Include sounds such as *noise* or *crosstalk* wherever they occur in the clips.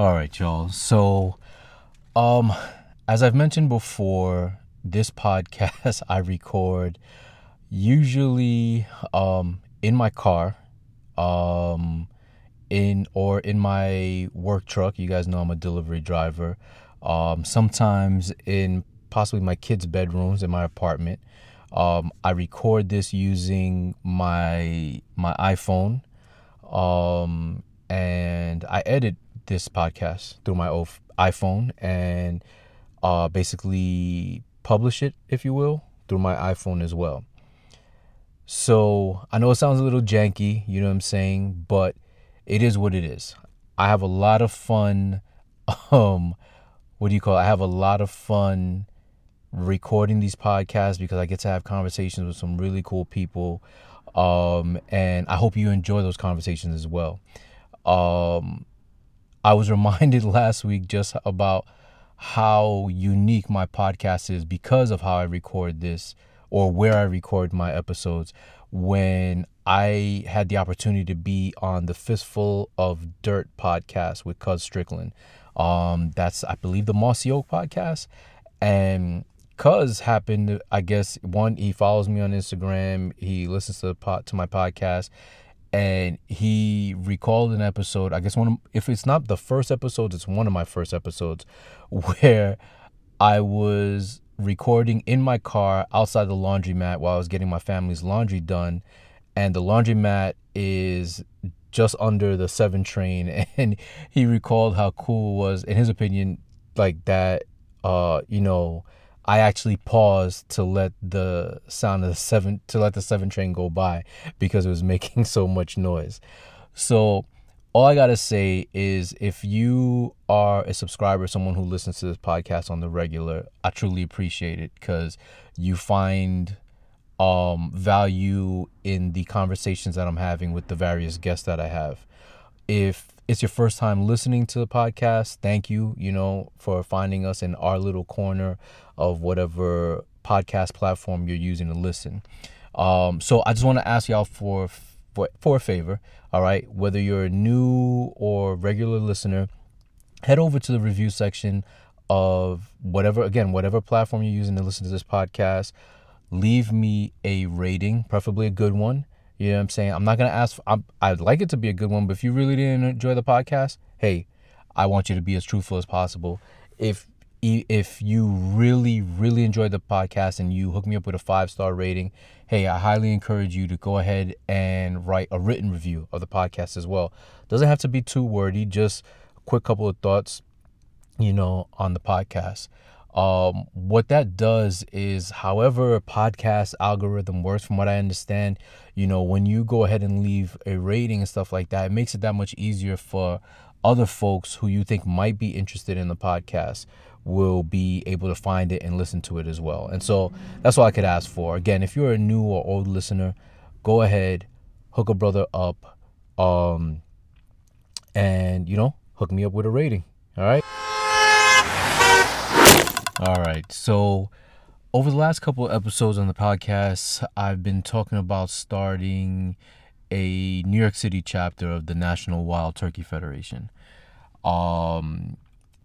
All right, y'all. So, um, as I've mentioned before, this *laughs* podcast I record usually um in my car, um, in or in my work truck. You guys know I'm a delivery driver. Um, sometimes in possibly my kids' bedrooms in my apartment. Um, I record this using my my iPhone, um, and I edit this podcast through my old iPhone and uh, basically publish it, if you will, through my iPhone as well. So I know it sounds a little janky, you know what I'm saying, but it is what it is. I have a lot of fun. *laughs* Um, what do you call it? I have a lot of fun recording these podcasts because I get to have conversations with some really cool people. Um, and I hope you enjoy those conversations as well. Um, I was *laughs* reminded last week just about how unique my podcast is because of how I record this or where I record my episodes when I had the opportunity to be on the Fistful of Dirt podcast with Cuz Strickland. Um, that's I believe the Mossy Oak podcast. And cuz happened i guess one he follows me on instagram he listens to the pod, to my podcast and he recalled an episode i guess one of, if it's not the first episode it's one of my first episodes *laughs* where i was recording in my car outside the laundromat while i was getting my family's laundry done. And the laundromat is just under the seven train. *laughs* And he recalled how cool it was in his opinion like that uh you know I actually paused to let the sound of the seven to let the seven train go by because it was *laughs* making so much noise. So all I gotta say is if you are a subscriber, someone who listens to this podcast on the regular, I truly appreciate it because you find um, value in the conversations that I'm having with the various guests that I have. If it's your first time listening to the podcast, thank you, you know, for finding us in our little corner of whatever podcast platform you're using to listen. Um, so I just want to ask y'all for for for a favor, all right? Whether you're a new or regular listener, head over to the review section of whatever again, whatever platform you're using to listen to this podcast. Leave me a rating, preferably a good one. You know what I'm saying? I'm not gonna ask. For, I'm, I'd like it to be a good one, but if you really didn't enjoy the podcast, hey, I want you to be as truthful as possible. If if you really really enjoyed the podcast and you hook me up with a five star rating, hey, I highly encourage you to go ahead and write a written review of the podcast as well. Doesn't have to be too wordy. Just a quick couple of thoughts, you know, on the podcast. Um, what that does is, however, a podcast algorithm works, from what I understand, you know, when you go ahead and leave a rating and stuff like that, it makes it that much easier for other folks who you think might be interested in the podcast will be able to find it and listen to it as well. And so that's all I could ask for. Again, if you're a new or old listener, go ahead, hook a brother up, um, and you know, hook me up with a rating. All right. All right. So, over the last couple episodes on the podcast, I've been talking about starting a New York City chapter of the National Wild Turkey Federation. Um,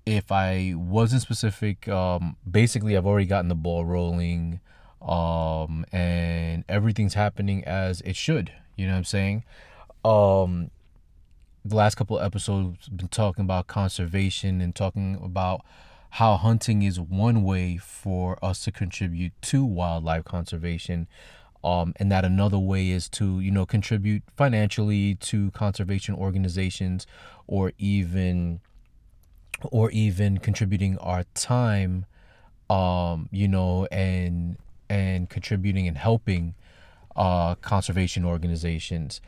if I wasn't specific, um, basically, I've already gotten the ball rolling, um, and everything's happening as it should. You know what I'm saying? Um, the last couple episodes, been talking about conservation and talking about how hunting is one way for us to contribute to wildlife conservation um, and that another way is to you know contribute financially to conservation organizations or even or even contributing our time um, you know and and contributing and helping uh, conservation organizations.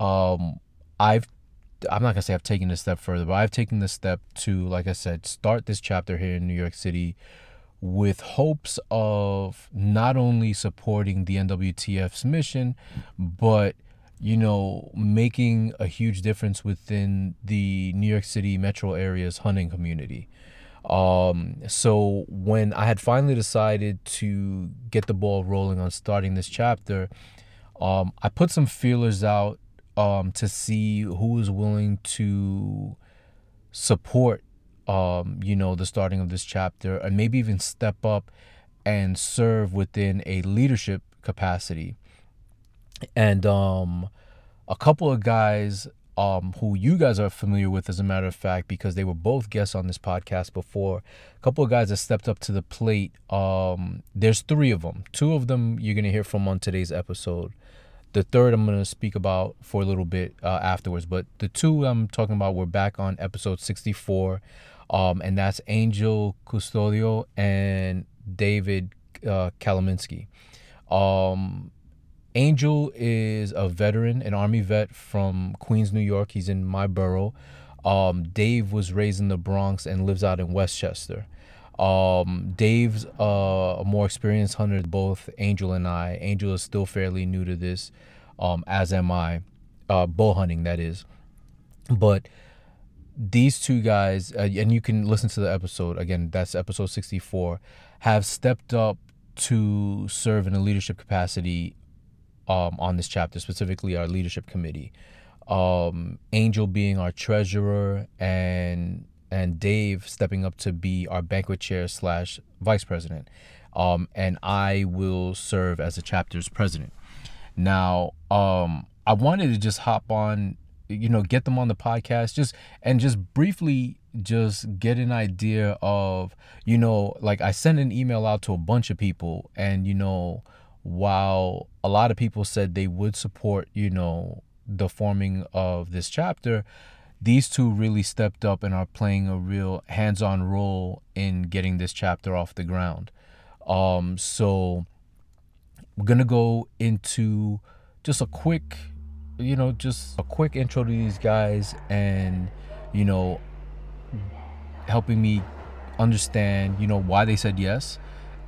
Um, i've I'm not gonna say I've taken this step further, but I've taken this step to, like I said, start this chapter here in New York City with hopes of not only supporting the NWTF's mission, but you know, making a huge difference within the New York City metro area's hunting community. Um, so when I had finally decided to get the ball rolling on starting this chapter, um, I put some feelers out um, to see who is willing to support um, you know, the starting of this chapter and maybe even step up and serve within a leadership capacity. And um a couple of guys um, who you guys are familiar with, as a matter of fact, because they were both guests on this podcast before. A couple of guys that stepped up to the plate. Um, there's three of them. Two of them you're gonna hear from on today's episode. The third I'm gonna speak about for a little bit uh, afterwards. But the two I'm talking about were back on episode 64, um, and that's Angel Custodio and David uh, Kalaminski. Um, Angel is a veteran, an Army vet from Queens, New York. He's in my borough. Um, Dave was raised in the Bronx and lives out in Westchester. Um, Dave's uh, a more experienced hunter both Angel and I. Angel is still fairly new to this, um, as am I. Uh, bow hunting, that is. But these two guys, uh, and you can listen to the episode again, that's episode 64, have stepped up to serve in a leadership capacity um, on this chapter, specifically our leadership committee. Um, Angel being our treasurer and and Dave stepping up to be our banquet chair slash vice president. Um, and I will serve as the chapter's president. Now, um, I wanted to just hop on, you know, get them on the podcast, just and just briefly just get an idea of, you know, like I sent an email out to a bunch of people, and you know, while a lot of people said they would support, you know, the forming of this chapter, these two really stepped up and are playing a real hands-on role in getting this chapter off the ground. Um, so we're gonna go into just a quick, you know, just a quick intro to these guys and, you know, helping me understand, you know, why they said yes,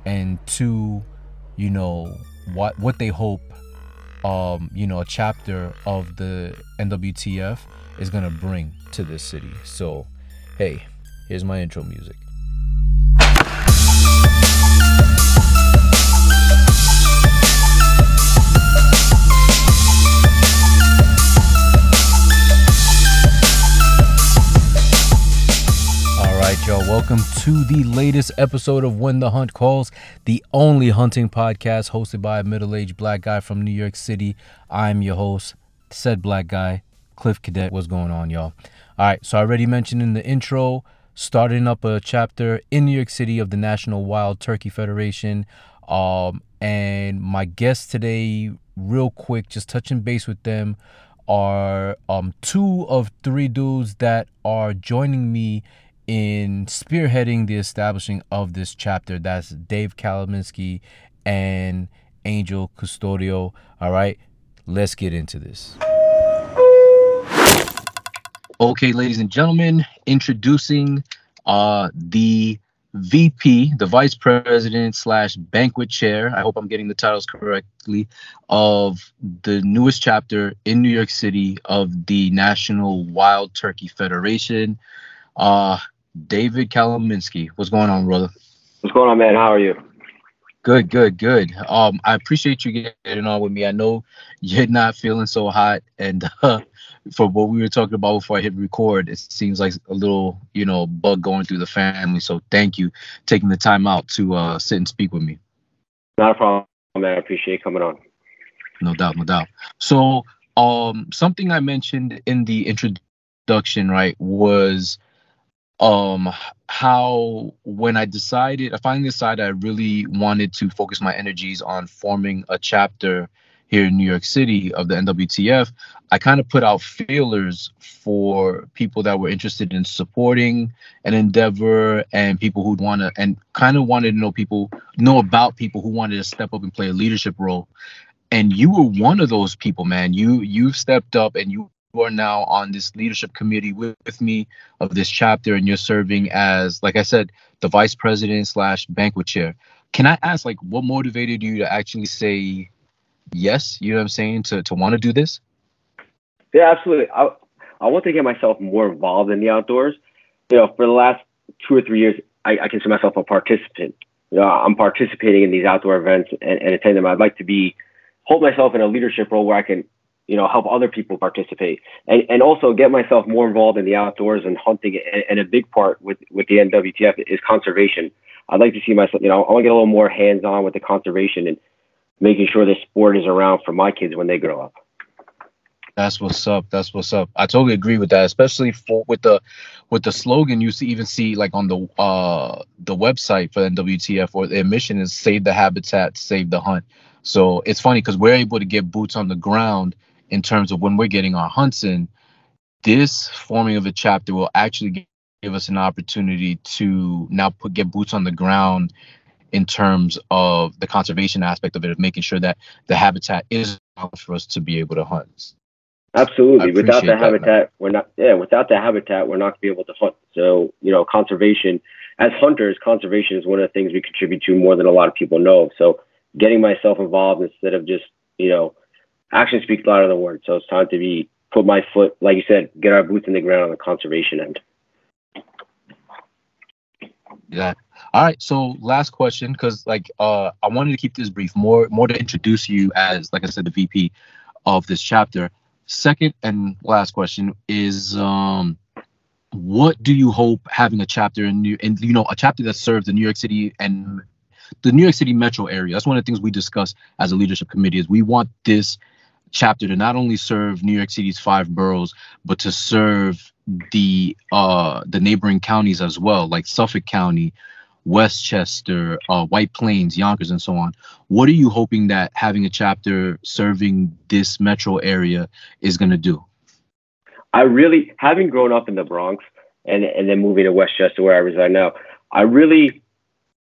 and two, you know, what what they hope um, you know, a chapter of the NWTF is gonna bring to this city. So, hey, here's my intro music. Welcome to the latest episode of When the Hunt Calls, the only hunting podcast hosted by a middle aged black guy from New York City. I'm your host, said black guy, Cliff Cadet. What's going on, y'all? All right, so I already mentioned in the intro, starting up a chapter in New York City of the National Wild Turkey Federation. Um, and my guests today, real quick, just touching base with them, are um, two of three dudes that are joining me in spearheading the establishing of this chapter. That's Dave Kalaminski and Angel Custodio. All right, let's get into this. Okay, ladies and gentlemen, introducing uh, the VP, the Vice President slash Banquet Chair. I hope I'm getting the titles correctly of the newest chapter in New York City of the National Wild Turkey Federation. Uh, David Kalaminski. What's going on, brother? What's going on, man? How are you? Good, good, good. Um, I appreciate you getting on with me. I know you're not feeling so hot, and *laughs* uh, for what we were talking about before I hit record, it seems like a little, you know, bug going through the family. So thank you taking the time out to uh, sit and speak with me. Not a problem, man. I appreciate coming on. No doubt, no doubt. So, um, something I mentioned in the introduction, right, was um how when i decided i finally decided i really wanted to focus my energies on forming a chapter here in new york city of the nwtf i kind of put out feelers for people that were interested in supporting an endeavor and people who'd want to and kind of wanted to know people know about people who wanted to step up and play a leadership role. And you were one of those people man. You you've stepped up and you you are now on this leadership committee with, with me of this chapter and you're serving as like i said the vice president slash banquet chair. Can i ask like what motivated you to actually say yes you know what i'm saying to, to want to do this? Yeah absolutely. I, I want to get myself more involved in the outdoors. You know for the last two or three years i, I consider myself a participant. You know i'm participating in these outdoor events and, and attend them. I'd like to be hold myself in a leadership role where i can you know, help other people participate and, and also get myself more involved in the outdoors and hunting. And, and a big part with, with the NWTF is conservation. I'd like to see myself, you know, I want to get a little more hands on with the conservation and making sure this sport is around for my kids when they grow up. That's what's up. That's what's up. I totally agree with that, especially for with the with the slogan you see even see like on the uh the website for NWTF or the mission is save the habitat, save the hunt. So it's funny because we're able to get boots on the ground in terms of when we're getting our hunts in. This forming of a chapter will actually give us an opportunity to now put get boots on the ground in terms of the conservation aspect of it, of making sure that the habitat is for us to be able to hunt. Absolutely. Without the habitat, man. we're not. Yeah, without the habitat, we're not going to be able to hunt. So you know, conservation. As hunters, conservation is one of the things we contribute to more than a lot of people know. So getting myself involved instead of just you know, action speaks louder than words. So it's time to be put my foot, like you said, get our boots in the ground on the conservation end. Yeah. All right. So last question, because like uh, I wanted to keep this brief, more more to introduce you as, like I said, the VP of this chapter. Second and last question is um, what do you hope having a chapter in New and you know a chapter that serves the New York City and the New York City metro area. That's one of the things we discuss as a leadership committee is we want this chapter to not only serve New York City's five boroughs, but to serve the uh the neighboring counties as well, like Suffolk County, Westchester, uh, White Plains, Yonkers, and so on. What are you hoping that having a chapter serving this metro area is going to do? I really, having grown up in the Bronx and and then moving to Westchester where I reside now, I really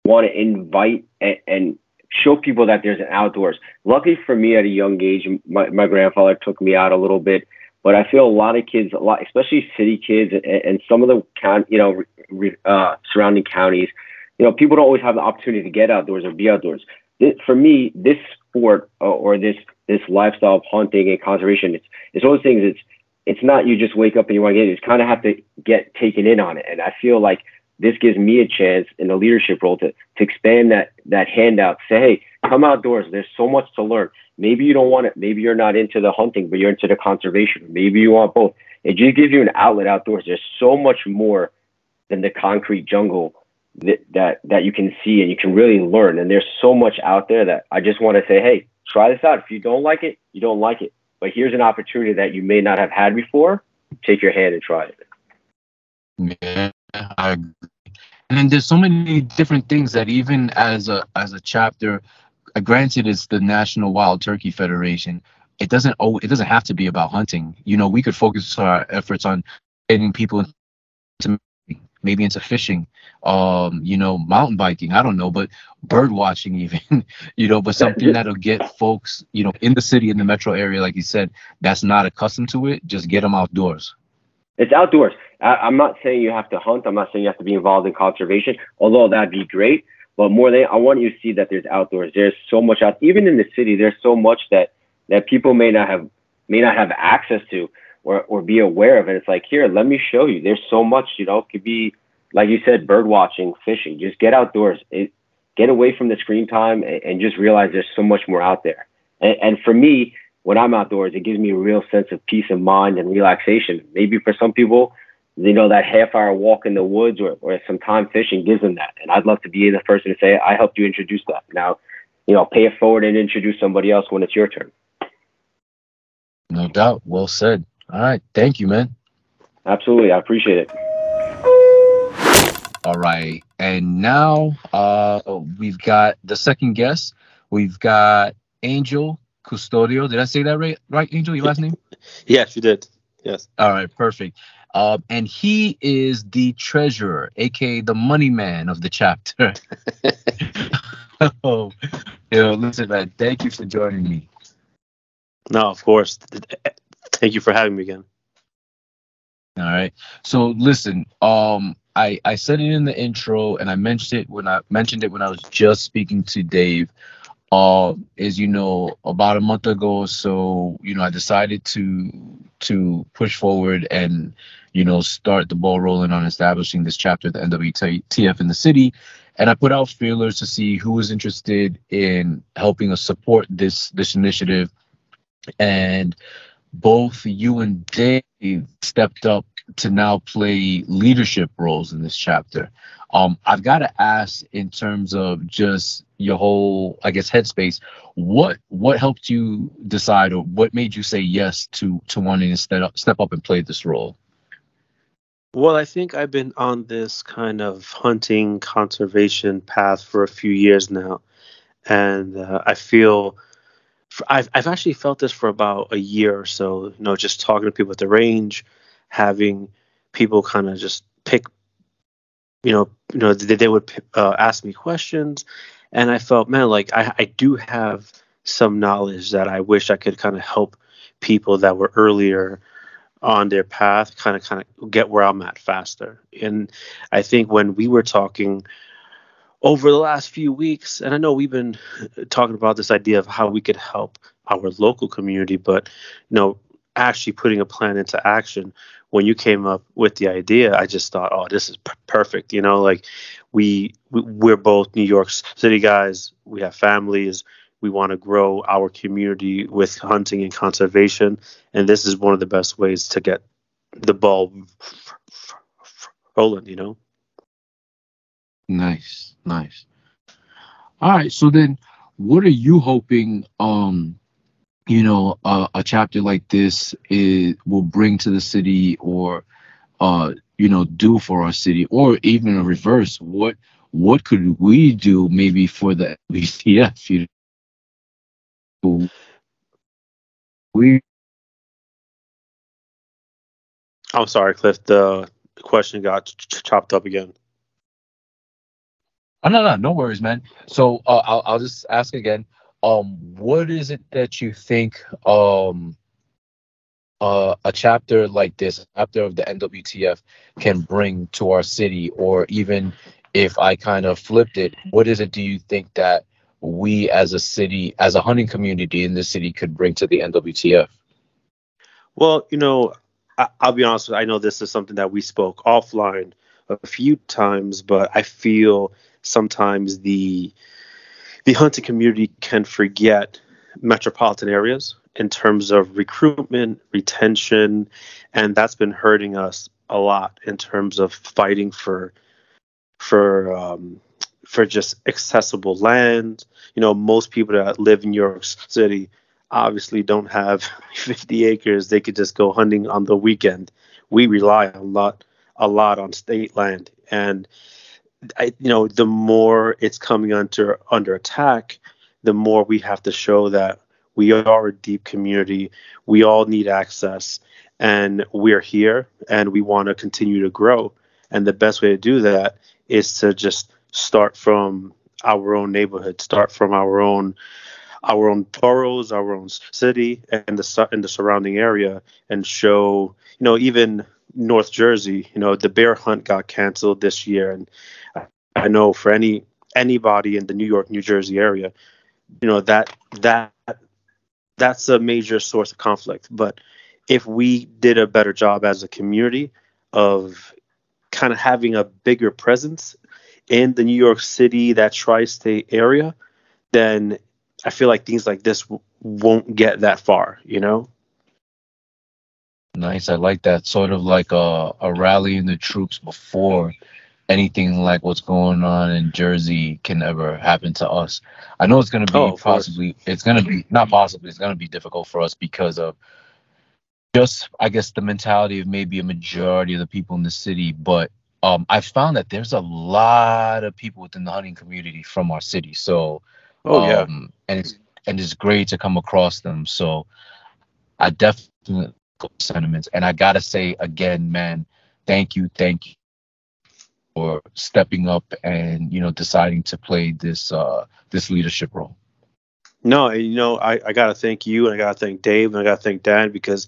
want to invite and, and show people that there's an outdoors. Luckily for me, at a young age, my, my grandfather took me out a little bit. But I feel a lot of kids, a lot, especially city kids, and, and some of the count, you know, uh, surrounding counties, you know, people don't always have the opportunity to get outdoors or be outdoors. It, for me, this sport uh, or this this lifestyle of hunting and conservation, it's it's one of those things. It's it's not you just wake up and you want to get it. You kind of have to get taken in on it. And I feel like this gives me a chance in a leadership role to to expand that that handout. Say, hey, come outdoors. There's so much to learn. Maybe you don't want it. Maybe you're not into the hunting, but you're into the conservation. Maybe you want both. It just gives you an outlet outdoors. There's so much more than the concrete jungle that, that that you can see and you can really learn. And there's so much out there that I just want to say, hey, try this out. If you don't like it, you don't like it. But here's an opportunity that you may not have had before. Take your hand and try it. Yeah, I agree. And then there's so many different things that even as a as a chapter, uh, granted it's the National Wild Turkey Federation, it doesn't oh it doesn't have to be about hunting. You know, we could focus our efforts on getting people into maybe into fishing, um, you know, mountain biking, I don't know, but bird watching *laughs* even, you know, but something that'll get folks, you know, in the city, in the metro area, like you said, that's not accustomed to it, just get them outdoors. It's outdoors. I, am not saying you have to hunt. I'm not saying you have to be involved in conservation, although that'd be great. But more than I want you to see that there's outdoors. There's so much out. Even in the city, there's so much that that people may not have may not have access to or, or be aware of. And it's like, here, let me show you. There's so much, you know, it could be, like you said, bird watching, fishing. Just get outdoors. It, get away from the screen time and, and, just realize there's so much more out there. And, and for me, when I'm outdoors, it gives me a real sense of peace of mind and relaxation. Maybe for some people, you know, that half hour walk in the woods or, or some time fishing gives them that. And I'd love to be the person to say, I helped you introduce that. Now, you know, pay it forward and introduce somebody else when it's your turn. No doubt. Well said. All right. Thank you, man. Absolutely. I appreciate it. All right. And now uh, we've got the second guest. We've got Angel Custodio. Did I say that right? Right, Angel, your last name? *laughs* yes, you did. Yes. All right. Perfect. Um, and he is the treasurer, aka the money man of the chapter. *laughs* *laughs* oh, you know, listen, man, thank you for joining me. No, of course. Thank you for having me again. All right. So listen, um, I I said it in the intro, and I mentioned it when I mentioned it when I was just speaking to Dave. Uh, is you know about a month ago, or so you know I decided to to push forward and you know start the ball rolling on establishing this chapter of the NWTF in the city, and I put out feelers to see who was interested in helping us support this this initiative. And both you and Dave stepped up to now play leadership roles in this chapter. Um, I've got to ask, in terms of just your whole, I guess, headspace, what what helped you decide, or what made you say yes to to wanting to step up, step up and play this role? Well, I think I've been on this kind of hunting conservation path for a few years now, and uh, I feel I've I've actually felt this for about a year or so. You know, just talking to people at the range, having people kind of just pick, you know, you know, they, they would uh, ask me questions, and I felt, man, like I I do have some knowledge that I wish I could kind of help people that were earlier on their path kind of kind of get where I'm at faster. And I think when we were talking over the last few weeks, and I know we've been talking about this idea of how we could help our local community, but you know, actually putting a plan into action. When you came up with the idea, I just thought, oh, this is p- perfect. You know, like we, we we're both New York City guys. We have families. We want to grow our community with hunting and conservation, and this is one of the best ways to get the ball rolling. You know. Nice, nice. All right, so then what are you hoping um you know uh, a chapter like this is will bring to the city or uh you know do for our city or even a reverse what what could we do maybe for the BCF you know we I'm sorry Cliff the question got ch- chopped up again Oh, no, no, no worries, man. So uh, I'll I'll just ask again. Um, what is it that you think um uh, a chapter like this, chapter of the NWTF, can bring to our city, or even if I kind of flipped it, what is it do you think that we as a city, as a hunting community in the city, could bring to the NWTF? Well, you know, I, will be honest. With you, I know this is something that we spoke offline a few times, but I feel sometimes the the hunting community can forget metropolitan areas in terms of recruitment, retention, and that's been hurting us a lot in terms of fighting for for um, for just accessible land. You know, most people that live in New York City obviously don't have *laughs* 50 acres. They could just go hunting on the weekend. We rely a lot a lot on state land, and I, you know, the more it's coming under under attack, the more we have to show that we are a deep community. We all need access, and we're here, and we want to continue to grow. And the best way to do that is to just start from our own neighborhood, start from our own our own boroughs, our own city, and the and the surrounding area, and show you know even North Jersey, you know the bear hunt got canceled this year, and I know for any anybody in the New York, New Jersey area, you know that that that's a major source of conflict. But if we did a better job as a community of kind of having a bigger presence in the New York City, that tri-state area, then I feel like things like this w- won't get that far. You know. Nice. I like that. Sort of like a, a rallying the troops before anything like what's going on in Jersey can ever happen to us. I know it's going to be oh, possibly, it's going to be, not possibly, it's going to be difficult for us because of just, I guess, the mentality of maybe a majority of the people in the city. But um, I found that there's a lot of people within the hunting community from our city. So, oh, um, yeah. And it's, and it's great to come across them. So I definitely sentiments. And I got to say again, man, thank you, thank you for stepping up and you know deciding to play this uh this leadership role no you know i, I gotta thank you and i gotta thank dave and i gotta thank dan because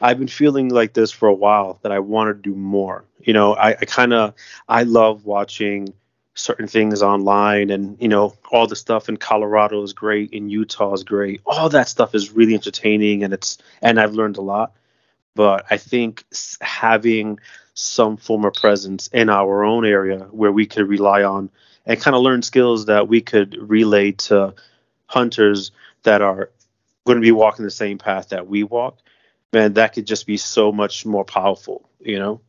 i've been feeling like this for a while that i want to do more you know i, I kind of i love watching certain things online and you know all the stuff in colorado is great in utah is great all that stuff is really entertaining and it's and i've learned a lot but i think having some form of presence in our own area where we could rely on and kind of learn skills that we could relay to hunters that are going to be walking the same path that we walk, man, that could just be so much more powerful, you know?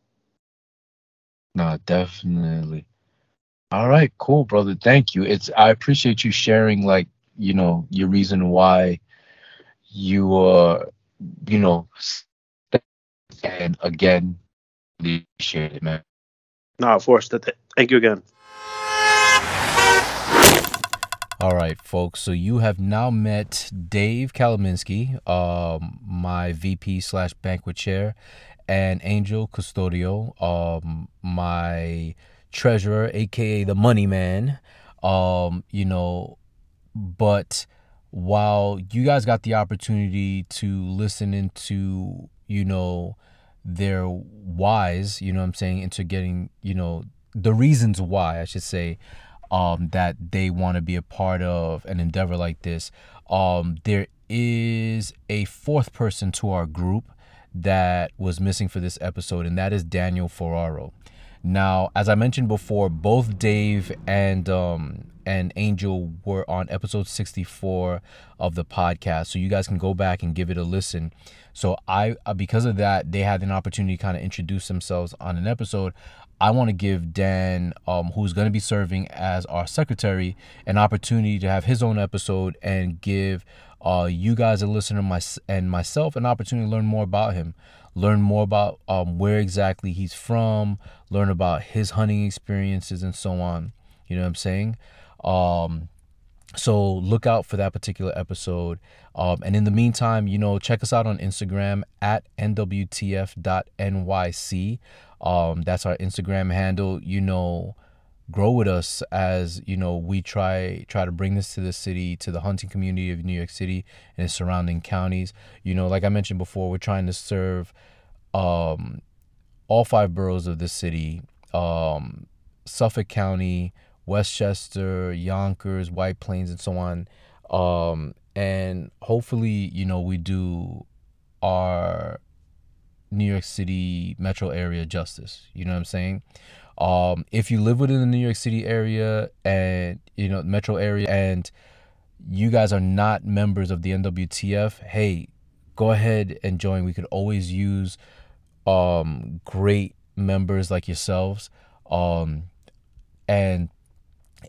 No, definitely. All right, cool, brother. Thank you. It's I appreciate you sharing like, you know, your reason why you uh you know and again appreciate it, man. No, of course. Thank you again. All right, folks. So you have now met Dave Kalaminski, um, my VP slash banquet chair, and Angel Custodio, um, my treasurer, aka the money man. Um, you know, but while you guys got the opportunity to listen into, you know, their whys, you know I'm saying, into getting, you know, the reasons why, I should say, um, that they want to be a part of an endeavor like this. Um, there is a fourth person to our group that was missing for this episode, and that is Daniel Ferraro. Now, as I mentioned before, both Dave and um, and Angel were on episode 64 of the podcast, so you guys can go back and give it a listen. So I, uh, because of that, they had an opportunity to kind of introduce themselves on an episode. I want to give Dan, um, who's going to be serving as our secretary, an opportunity to have his own episode and give uh, you guys a listener my, and myself an opportunity to learn more about him, learn more about um, where exactly he's from, learn about his hunting experiences, and so on. You know what I'm saying? Um, so look out for that particular episode. Um, and in the meantime, you know, check us out on Instagram at nwtf.nyc. Um, that's our Instagram handle. You know, grow with us as you know we try try to bring this to the city, to the hunting community of New York City and its surrounding counties. You know, like I mentioned before, we're trying to serve um, all five boroughs of the city, um, Suffolk County, Westchester, Yonkers, White Plains, and so on. Um, and hopefully, you know, we do our New York City metro area justice. You know what I'm saying? Um, if you live within the New York City area and you know metro area and you guys are not members of the NWTF, hey, go ahead and join. We could always use um, great members like yourselves. Um, and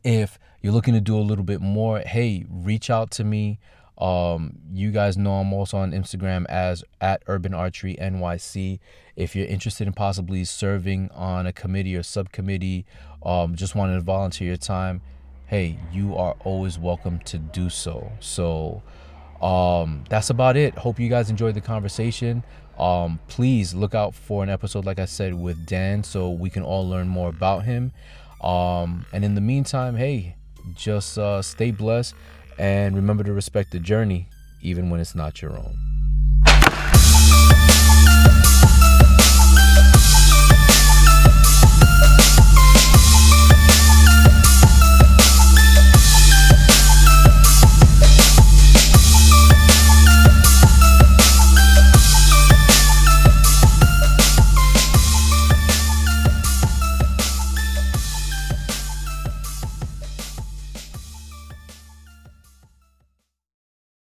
if you're looking to do a little bit more, hey, reach out to me. Um, you guys know I'm also on Instagram as at Urban Archery NYC. If you're interested in possibly serving on a committee or subcommittee, um, just wanted to volunteer your time, hey, you are always welcome to do so. So um, that's about it. Hope you guys enjoyed the conversation. Um, please look out for an episode, like I said, with Dan, so we can all learn more about him. Um, and in the meantime, hey, just uh, stay blessed and remember to respect the journey, even when it's not your own.